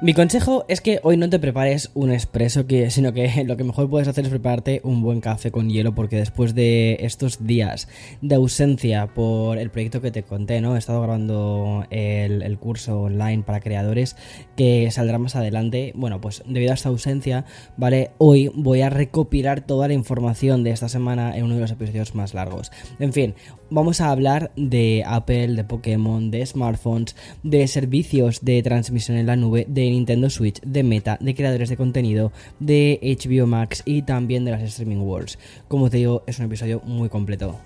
Mi consejo es que hoy no te prepares un expreso, que, sino que lo que mejor puedes hacer es prepararte un buen café con hielo, porque después de estos días de ausencia por el proyecto que te conté, ¿no? He estado grabando el, el curso online para creadores que saldrá más adelante. Bueno, pues debido a esta ausencia, ¿vale? Hoy voy a recopilar toda la información de esta semana en uno de los episodios más largos. En fin, vamos a hablar de Apple, de Pokémon, de smartphones, de servicios de transmisión en la nube, de Nintendo Switch, de Meta, de creadores de contenido, de HBO Max y también de las Streaming Wars. Como te digo, es un episodio muy completo.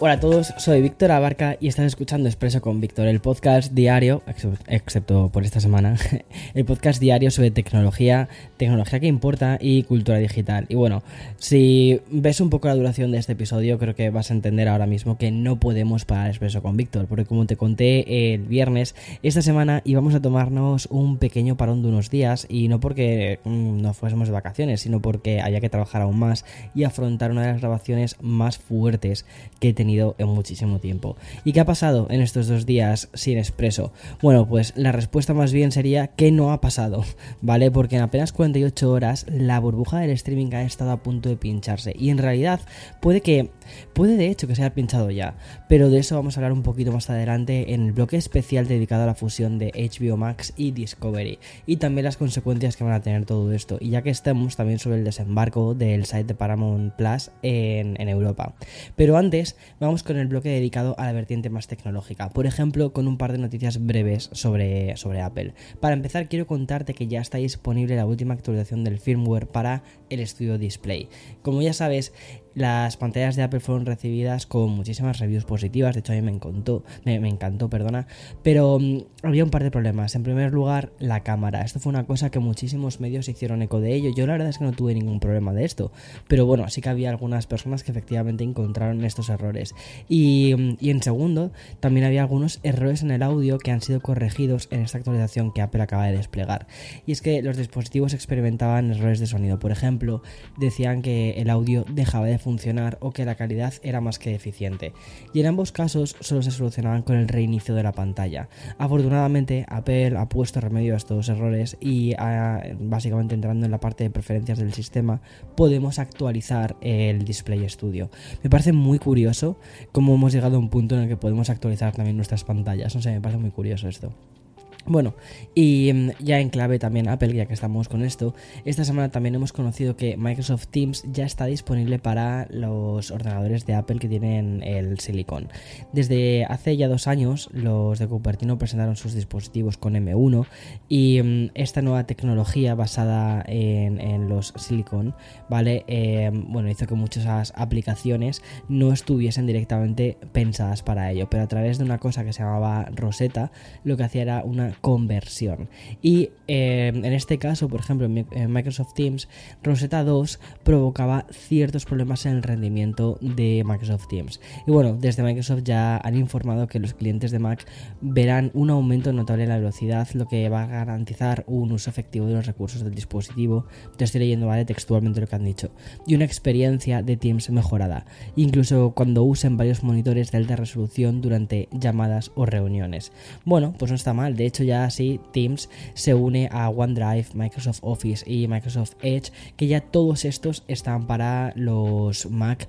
Hola a todos, soy Víctor Abarca y estás escuchando Expreso con Víctor, el podcast diario, excepto por esta semana, el podcast diario sobre tecnología, tecnología que importa y cultura digital. Y bueno, si ves un poco la duración de este episodio, creo que vas a entender ahora mismo que no podemos parar Expreso con Víctor, porque como te conté el viernes, esta semana íbamos a tomarnos un pequeño parón de unos días y no porque mm, no fuésemos de vacaciones, sino porque había que trabajar aún más y afrontar una de las grabaciones más fuertes que teníamos en muchísimo tiempo. ¿Y qué ha pasado en estos dos días sin expreso? Bueno, pues la respuesta más bien sería que no ha pasado, ¿vale? Porque en apenas 48 horas la burbuja del streaming ha estado a punto de pincharse. Y en realidad puede que, puede de hecho que se haya pinchado ya, pero de eso vamos a hablar un poquito más adelante en el bloque especial dedicado a la fusión de HBO Max y Discovery. Y también las consecuencias que van a tener todo esto. Y ya que estemos también sobre el desembarco del site de Paramount Plus en, en Europa. Pero antes, vamos con el bloque dedicado a la vertiente más tecnológica, por ejemplo con un par de noticias breves sobre, sobre Apple. Para empezar quiero contarte que ya está disponible la última actualización del firmware para el estudio Display. Como ya sabes, las pantallas de Apple fueron recibidas con muchísimas reviews positivas, de hecho a mí me encantó, me, encantó, perdona, pero mm, había un par de problemas. En primer lugar, la cámara. Esto fue una cosa que muchísimos medios hicieron eco de ello. Yo la verdad es que no tuve ningún problema de esto, pero bueno, sí que había algunas personas que efectivamente encontraron estos errores. Y, en segundo, también había algunos errores en el audio que han sido corregidos en esta actualización que Apple acaba de desplegar. Y es que los dispositivos experimentaban errores de sonido. Por ejemplo, decían que el audio dejaba de funcionar o que la calidad era más que eficiente, y en ambos casos solo se solucionaban con el reinicio de la pantalla. Afortunadamente, Apple ha puesto remedio a estos errores y básicamente entrando en la parte de preferencias del sistema, podemos actualizar el Display Studio. Me parece muy curioso cómo hemos llegado a un punto en el que podemos actualizar también nuestras pantallas, no sé, me parece muy curioso esto. Bueno, y mm, ya en clave también Apple, ya que estamos con esto, esta semana también hemos conocido que Microsoft Teams ya está disponible para los ordenadores de Apple que tienen el silicon. Desde hace ya dos años, los de Cupertino presentaron sus dispositivos con M1 y mm, esta nueva tecnología basada en, los silicon, ¿vale? Eh, bueno, hizo que muchas aplicaciones no estuviesen directamente pensadas para ello, pero a través de una cosa que se llamaba Rosetta, lo que hacía era una conversión. Y eh, en este caso, por ejemplo, en Microsoft Teams, Rosetta 2 provocaba ciertos problemas en el rendimiento de Microsoft Teams. Y bueno, desde Microsoft ya han informado que los clientes de Mac verán un aumento notable en la velocidad, lo que va a garantizar un uso efectivo de los recursos del dispositivo. Te estoy leyendo, ¿vale? Textualmente lo que han dicho. Y una experiencia de Teams mejorada, incluso cuando usen varios monitores de alta resolución durante llamadas o reuniones. Bueno, pues no está mal. De hecho, ya así Teams se une a OneDrive, Microsoft Office y Microsoft Edge, que ya todos estos están para los Mac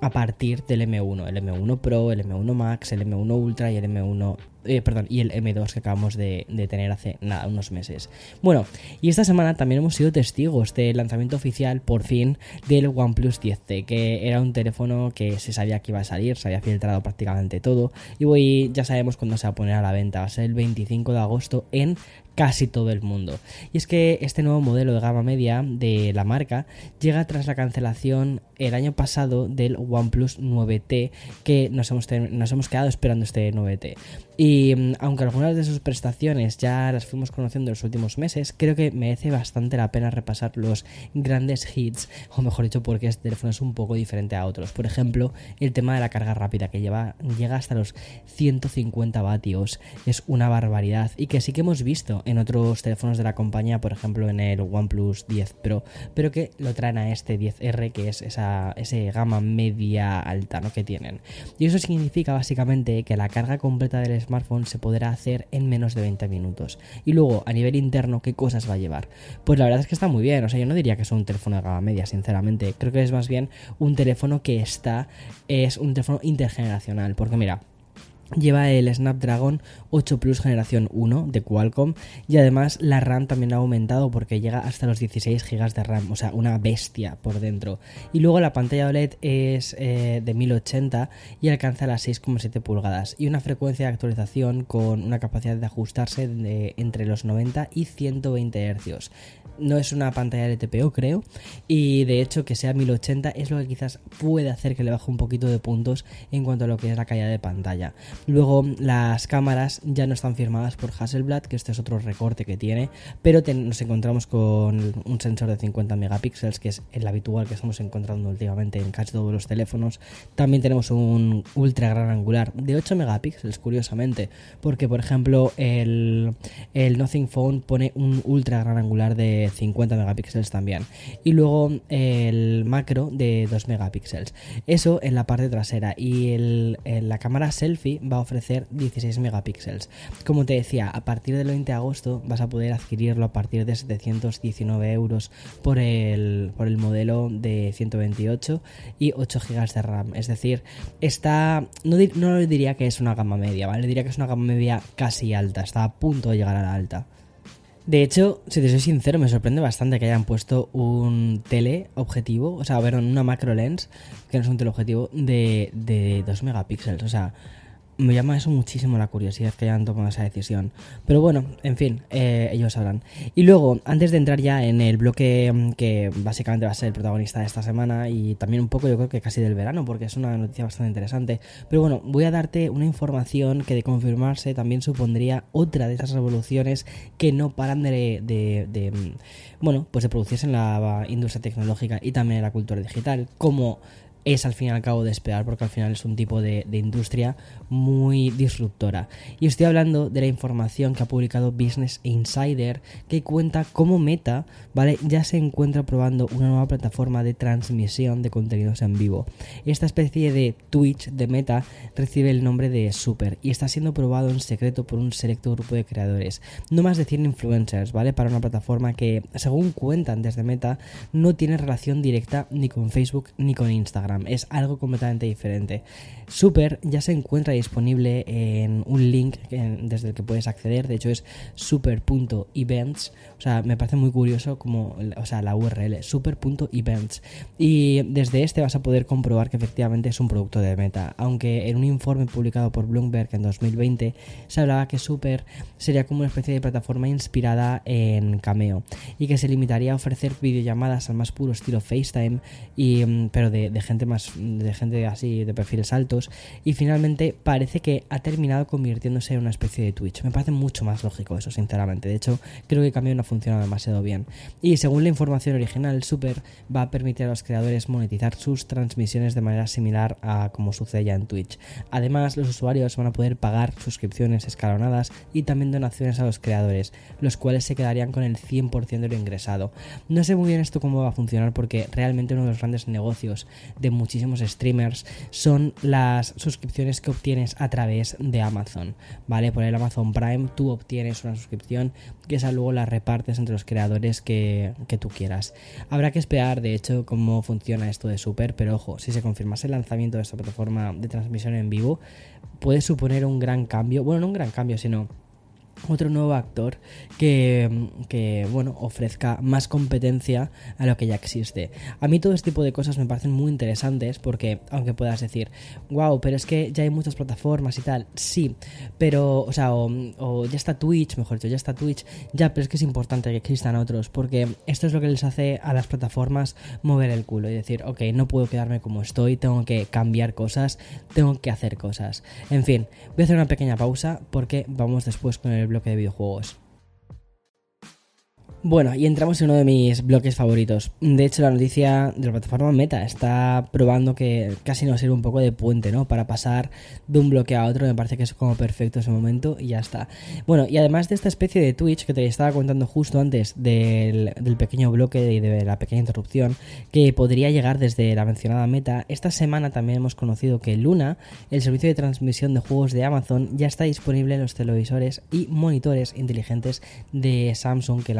a partir del M1, el M1 Pro, el M1 Max, el M1 Ultra y el M1 eh, perdón, y el M2 que acabamos de, tener hace nada, unos meses. Bueno, y esta semana también hemos sido testigos del lanzamiento oficial, por fin, del OnePlus 10T, que era un teléfono que se sabía que iba a salir, se había filtrado prácticamente todo, y hoy ya sabemos cuándo se va a poner a la venta, va a ser el 25 de agosto en casi todo el mundo. Y es que este nuevo modelo de gama media de la marca llega tras la cancelación el año pasado del OnePlus 9T, que nos hemos, nos hemos quedado esperando este 9T. Y mm, aunque algunas de sus prestaciones ya las fuimos conociendo en los últimos meses, creo que merece bastante la pena repasar los grandes hits, o mejor dicho, porque este teléfono es un poco diferente a otros. Por ejemplo, el tema de la carga rápida, que lleva, llega hasta los 150 vatios, es una barbaridad y que sí que hemos visto en otros teléfonos de la compañía, por ejemplo en el OnePlus 10 Pro, pero que lo traen a este 10R, que es esa ese gama media alta ¿no? que tienen. Y eso significa básicamente que la carga completa del smartphone se podrá hacer en menos de 20 minutos. Y luego, a nivel interno, ¿qué cosas va a llevar? Pues la verdad es que está muy bien, o sea, yo no diría que es un teléfono de gama media, sinceramente, creo que es más bien un teléfono que está, es un teléfono intergeneracional, porque mira, Lleva el Snapdragon 8 Plus generación 1 de Qualcomm y además la RAM también ha aumentado porque llega hasta los 16 GB de RAM, o sea, una bestia por dentro. Y luego la pantalla OLED es eh, de 1080 y alcanza las 6,7 pulgadas y una frecuencia de actualización con una capacidad de ajustarse de entre los 90 y 120 Hz no es una pantalla LTPO, creo. Y de hecho, que sea 1080 es lo que quizás puede hacer que le baje un poquito de puntos en cuanto a lo que es la calidad de pantalla. Luego, las cámaras ya no están firmadas por Hasselblad, que este es otro recorte que tiene, pero nos encontramos con un sensor de 50 megapíxeles, que es el habitual que estamos encontrando últimamente en casi todos los teléfonos. También tenemos un ultra gran angular de 8 megapíxeles, curiosamente, porque por ejemplo el, el Nothing Phone pone un ultra gran angular de 50 megapíxeles también. Y luego el macro de 2 megapíxeles. Eso en la parte trasera. Y la cámara selfie va a ofrecer 16 megapíxeles. Como te decía, a partir del 20 de agosto vas a poder adquirirlo a partir de 719 euros por el, por el modelo de 128 y 8 GB de RAM. Es decir, está. No, no diría que es una gama media, ¿vale? Diría que es una gama media casi alta. Está a punto de llegar a la alta. De hecho, si te soy sincero, me sorprende bastante que hayan puesto un teleobjetivo, o sea, una macro lens, que no es un teleobjetivo, de, de 2 megapíxeles. O sea, me llama eso muchísimo la curiosidad que hayan tomado esa decisión. Pero bueno, en fin, eh, ellos sabrán. Y luego, antes de entrar ya en el bloque mm, que básicamente va a ser el protagonista de esta semana y también un poco yo creo que casi del verano, porque es una noticia bastante interesante. Pero bueno, voy a darte una información que de confirmarse también supondría otra de esas revoluciones que no paran de, de, de mm, bueno, pues de producirse en la industria tecnológica y también en la cultura digital, como es al fin y al cabo de esperar porque al final es un tipo de, industria muy disruptora. Y estoy hablando de la información que ha publicado Business Insider que cuenta cómo Meta, ¿vale? Ya se encuentra probando una nueva plataforma de transmisión de contenidos en vivo. Esta especie de Twitch de Meta recibe el nombre de Super y está siendo probado en secreto por un selecto grupo de creadores. No más de 100 influencers, ¿vale? Para una plataforma que, según cuentan desde Meta, no tiene relación directa ni con Facebook ni con Instagram es algo completamente diferente. Super ya se encuentra disponible en un link desde el que puedes acceder, de hecho es super.events, o sea, me parece muy curioso como, o sea, la URL, super.events. Y desde este vas a poder comprobar que efectivamente es un producto de Meta, aunque en un informe publicado por Bloomberg en 2020 se hablaba que Super sería como una especie de plataforma inspirada en Cameo y que se limitaría a ofrecer videollamadas al más puro estilo FaceTime, y, mm, pero de, gente más de gente así de perfiles altos y finalmente parece que ha terminado convirtiéndose en una especie de Twitch. Me parece mucho más lógico eso, sinceramente. De hecho, creo que cambio no ha funcionado demasiado bien. Y según la información original, Super va a permitir a los creadores monetizar sus transmisiones de manera similar a como sucede ya en Twitch. Además, los usuarios van a poder pagar suscripciones escalonadas y también donaciones a los creadores, los cuales se quedarían con el 100% de lo ingresado. No sé muy bien esto cómo va a funcionar porque realmente uno de los grandes negocios de muchísimos streamers son las suscripciones que obtienes a través de Amazon, ¿vale? Por el Amazon Prime tú obtienes una suscripción que esa luego la repartes entre los creadores que, que tú quieras. Habrá que esperar, de hecho, cómo funciona esto de Super, pero ojo, si se confirmase el lanzamiento de esta plataforma de transmisión en vivo, puede suponer un gran cambio, bueno, no un gran cambio, sino otro nuevo actor que, bueno, ofrezca más competencia a lo que ya existe. A mí todo este tipo de cosas me parecen muy interesantes porque, aunque puedas decir, wow, pero es que ya hay muchas plataformas y tal, sí, pero, o sea, o, ya está Twitch, mejor dicho, ya está Twitch, ya, pero es que es importante que existan otros porque esto es lo que les hace a las plataformas mover el culo y decir, ok, no puedo quedarme como estoy, tengo que cambiar cosas, tengo que hacer cosas. En fin, voy a hacer una pequeña pausa porque vamos después con el bloque de videojuegos. Bueno, y entramos en uno de mis bloques favoritos. De hecho, la noticia de la plataforma Meta está probando que casi nos sirve un poco de puente, ¿no? Para pasar de un bloque a otro. Me parece que es como perfecto ese momento y ya está. Bueno, y además de esta especie de Twitch que te estaba contando justo antes del, pequeño bloque y de la pequeña interrupción, que podría llegar desde la mencionada Meta, esta semana también hemos conocido que Luna, el servicio de transmisión de juegos de Amazon, ya está disponible en los televisores y monitores inteligentes de Samsung que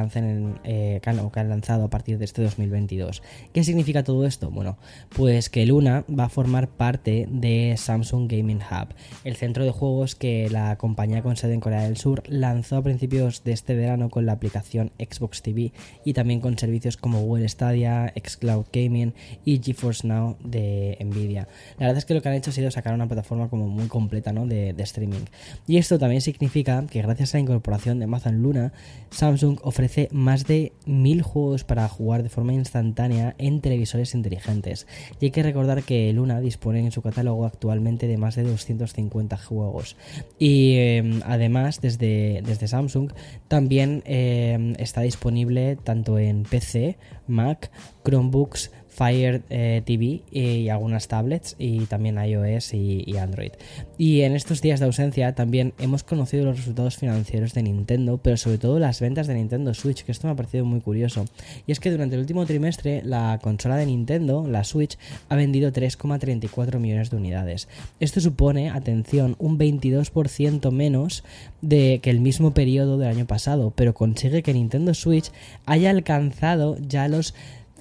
eh, que, han, lanzado a partir de este 2022. ¿Qué significa todo esto? Bueno, pues que Luna va a formar parte de Samsung Gaming Hub, el centro de juegos que la compañía con sede en Corea del Sur lanzó a principios de este verano con la aplicación Xbox TV y también con servicios como Google Stadia, Xcloud Gaming y GeForce Now de Nvidia. La verdad es que lo que han hecho ha sido sacar una plataforma como muy completa ¿no? de, de streaming. Y esto también significa que gracias a la incorporación de Amazon Luna, Samsung ofrece más de mil juegos para jugar de forma instantánea en televisores inteligentes. Y hay que recordar que Luna dispone en su catálogo actualmente de más de 250 juegos. Y em, además, desde, desde Samsung, también em, está disponible tanto en PC, Mac, Chromebooks, Fire eh, TV y algunas tablets y también iOS y, Android. Y en estos días de ausencia también hemos conocido los resultados financieros de Nintendo, pero sobre todo las ventas de Nintendo Switch, que esto me ha parecido muy curioso. Y es que durante el último trimestre la consola de Nintendo, la Switch, ha vendido 3,34 millones de unidades. Esto supone, atención, un 22% menos de que el mismo periodo del año pasado, pero consigue que Nintendo Switch haya alcanzado ya los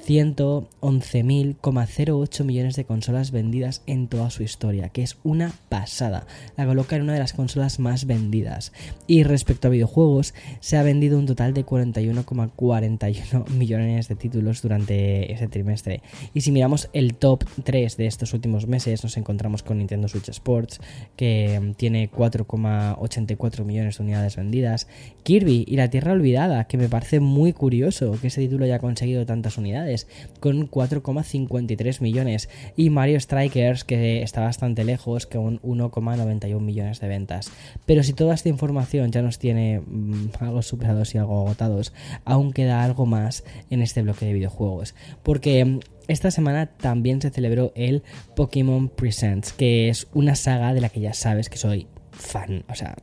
111.008 millones de consolas vendidas en toda su historia, que es una pasada. La coloca en una de las consolas más vendidas. Y respecto a videojuegos, se ha vendido un total de 41,41 millones de títulos durante ese trimestre. Y si miramos el top 3 de estos últimos meses, nos encontramos con Nintendo Switch Sports, que tiene 4,84 millones de unidades vendidas. Kirby y la Tierra Olvidada, que me parece muy curioso que ese título haya conseguido tantas unidades con 4,53 millones. Y Mario Strikers, que está bastante lejos, con 1,91 millones de ventas. Pero si toda esta información ya nos tiene mm, algo superados y algo agotados, aún queda algo más en este bloque de videojuegos. Porque mm, esta semana también se celebró el Pokémon Presents, que es una saga de la que ya sabes que soy fan. O sea,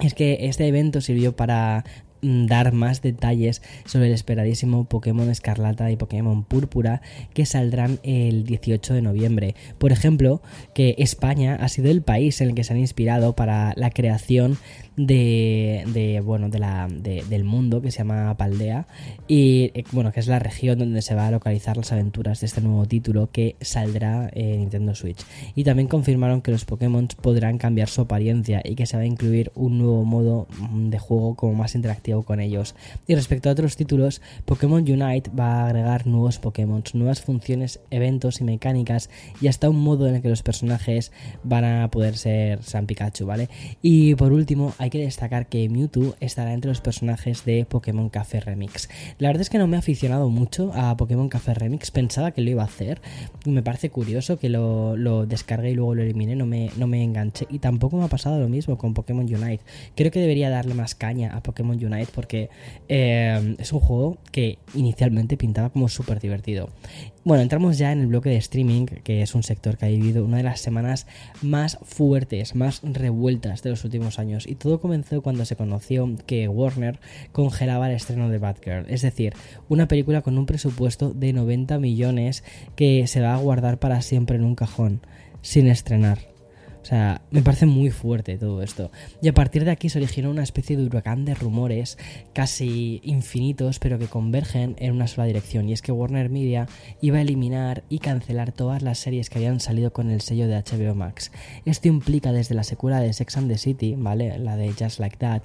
es que este evento sirvió para dar más detalles sobre el esperadísimo Pokémon Escarlata y Pokémon Púrpura que saldrán el 18 de noviembre. Por ejemplo, que España ha sido el país en el que se han inspirado para la creación de, bueno, de la, del mundo que se llama Paldea y eh, bueno, que es la región donde se va a localizar las aventuras de este nuevo título que saldrá en Nintendo Switch. Y también confirmaron que los Pokémon podrán cambiar su apariencia y que se va a incluir un nuevo modo mm, de juego como más interactivo con ellos. Y respecto a otros títulos, Pokémon Unite va a agregar nuevos Pokémon, nuevas funciones, eventos y mecánicas y hasta un modo en el que los personajes van a poder ser San Pikachu, ¿vale? Y por último, hay que destacar que Mewtwo estará entre los personajes de Pokémon Café Remix. La verdad es que no me he aficionado mucho a Pokémon Café Remix, pensaba que lo iba a hacer. Me parece curioso que lo, lo descargué y luego lo eliminé, no me, no me enganché. Y tampoco me ha pasado lo mismo con Pokémon Unite. Creo que debería darle más caña a Pokémon Unite porque eh, es un juego que inicialmente pintaba como súper divertido. Bueno, entramos ya en el bloque de streaming, que es un sector que ha vivido una de las semanas más fuertes, más revueltas de los últimos años. Y todo comenzó cuando se conoció que Warner congelaba el estreno de Batgirl. Es decir, una película con un presupuesto de 90 millones que se va a guardar para siempre en un cajón, sin estrenar. O sea, me parece muy fuerte todo esto. Y a partir de aquí se originó una especie de huracán de rumores casi infinitos, pero que convergen en una sola dirección. Y es que Warner Media iba a eliminar y cancelar todas las series que habían salido con el sello de HBO Max. Esto implica desde la secuela de Sex and the City, ¿vale? La de Just Like That,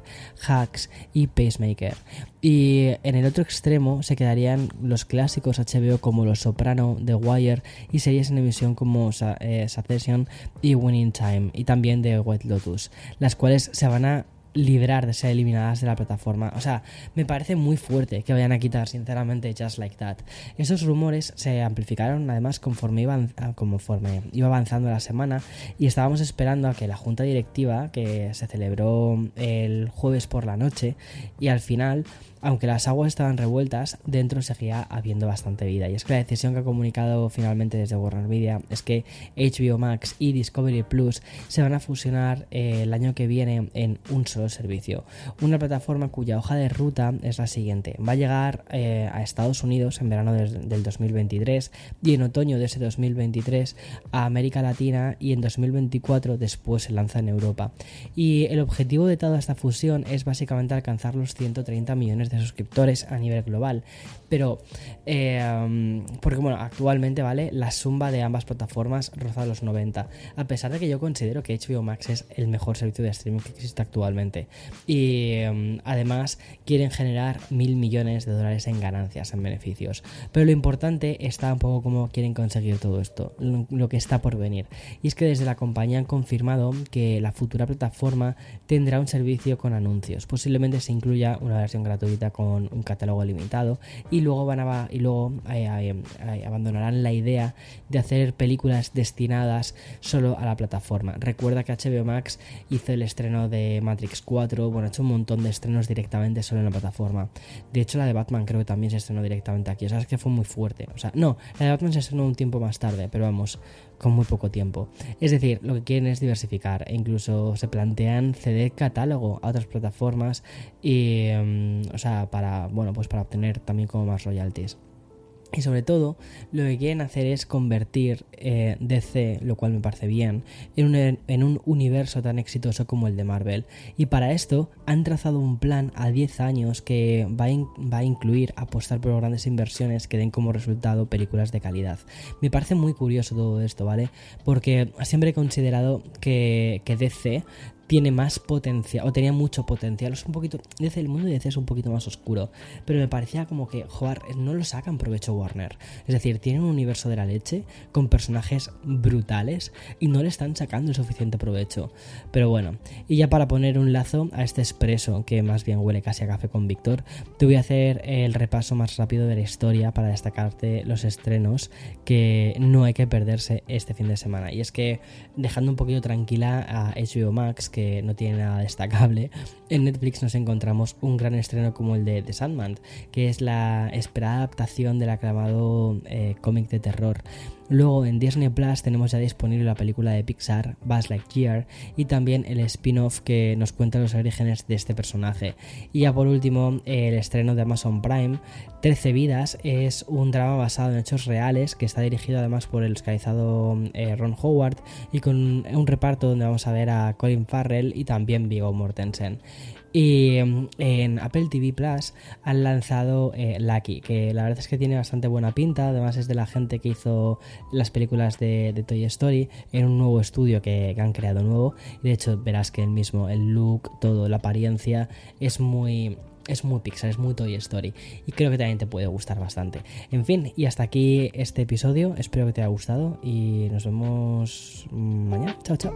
Hacks y Pacemaker. Y en el otro extremo se quedarían los clásicos HBO como Los Soprano, The Wire y series en emisión como eh, Succession y Winning Time y también de White Lotus, las cuales se van a librar de ser eliminadas de la plataforma. O sea, me parece muy fuerte que vayan a quitar, sinceramente, Just Like That. Esos rumores se amplificaron además conforme iba, conforme iba avanzando la semana y estábamos esperando a que la junta directiva, que se celebró el jueves por la noche, y al final aunque las aguas estaban revueltas, dentro seguía habiendo bastante vida. Y es que la decisión que ha comunicado finalmente desde Warner Media es que HBO Max y Discovery Plus se van a fusionar eh, el año que viene en un solo servicio. Una plataforma cuya hoja de ruta es la siguiente. Va a llegar eh, a Estados Unidos en verano del 2023 y en otoño de ese 2023 a América Latina y en 2024 después se lanza en Europa. Y el objetivo de toda esta fusión es básicamente alcanzar los 130 millones de suscriptores a nivel global. Pero, eh, porque bueno, actualmente, ¿vale? La suma de ambas plataformas roza los 90. A pesar de que yo considero que HBO Max es el mejor servicio de streaming que existe actualmente. Y em, además quieren generar mil millones de dólares en ganancias, en beneficios. Pero lo importante está un poco cómo quieren conseguir todo esto, lo que está por venir. Y es que desde la compañía han confirmado que la futura plataforma tendrá un servicio con anuncios. Posiblemente se incluya una versión gratuita con un catálogo limitado y luego van a y luego eh, eh, eh, abandonarán la idea de hacer películas destinadas solo a la plataforma. Recuerda que HBO Max hizo el estreno de Matrix 4, bueno, ha hecho un montón de estrenos directamente solo en la plataforma. De hecho, la de Batman creo que también se estrenó directamente aquí. O sea, es que fue muy fuerte. O sea, no, la de Batman se estrenó un tiempo más tarde, pero vamos, con muy poco tiempo. Es decir, lo que quieren es diversificar e incluso se plantean ceder catálogo a otras plataformas y, mm, o sea, para, bueno, pues para obtener también como más royalties. Y sobre todo, lo que quieren hacer es convertir eh, DC, lo cual me parece bien, en un, en un, universo tan exitoso como el de Marvel. Y para esto han trazado un plan a 10 años que va va a, incluir apostar por grandes inversiones que den como resultado películas de calidad. Me parece muy curioso todo esto, ¿vale? Porque siempre he considerado que, que DC tiene más potencial, o tenía mucho potencial. Es un poquito, desde el mundo de DC es un poquito más oscuro, pero me parecía como que, joder, no lo sacan provecho Warner. Es decir, tienen un universo de la leche con personajes brutales y no le están sacando el suficiente provecho. Pero bueno, y ya para poner un lazo a este expreso, que más bien huele casi a café con Víctor, te voy a hacer el repaso más rápido de la historia para destacarte los estrenos que no hay que perderse este fin de semana. Y es que, dejando un poquito tranquila a HBO Max, que no tiene nada destacable, en Netflix nos encontramos un gran estreno como el de The Sandman, que es la esperada adaptación del aclamado eh, cómic de terror. Luego en Disney Plus tenemos ya disponible la película de Pixar, Buzz Lightyear, y también el spin-off que nos cuenta los orígenes de este personaje. Y ya por último, el estreno de Amazon Prime, 13 vidas, es un drama basado en hechos reales que está dirigido además por el escalizado eh, Ron Howard y con un reparto donde vamos a ver a Colin Farrell y también Viggo Mortensen. Y em, en Apple TV Plus han lanzado eh, Lucky, que la verdad es que tiene bastante buena pinta. Además, es de la gente que hizo las películas de, Toy Story en un nuevo estudio que, han creado nuevo. De hecho, verás que el mismo, el look, todo, la apariencia es muy es muy Pixar, es muy Toy Story y creo que también te puede gustar bastante. En fin, y hasta aquí este episodio, espero que te haya gustado y nos vemos mañana. Chao, chao.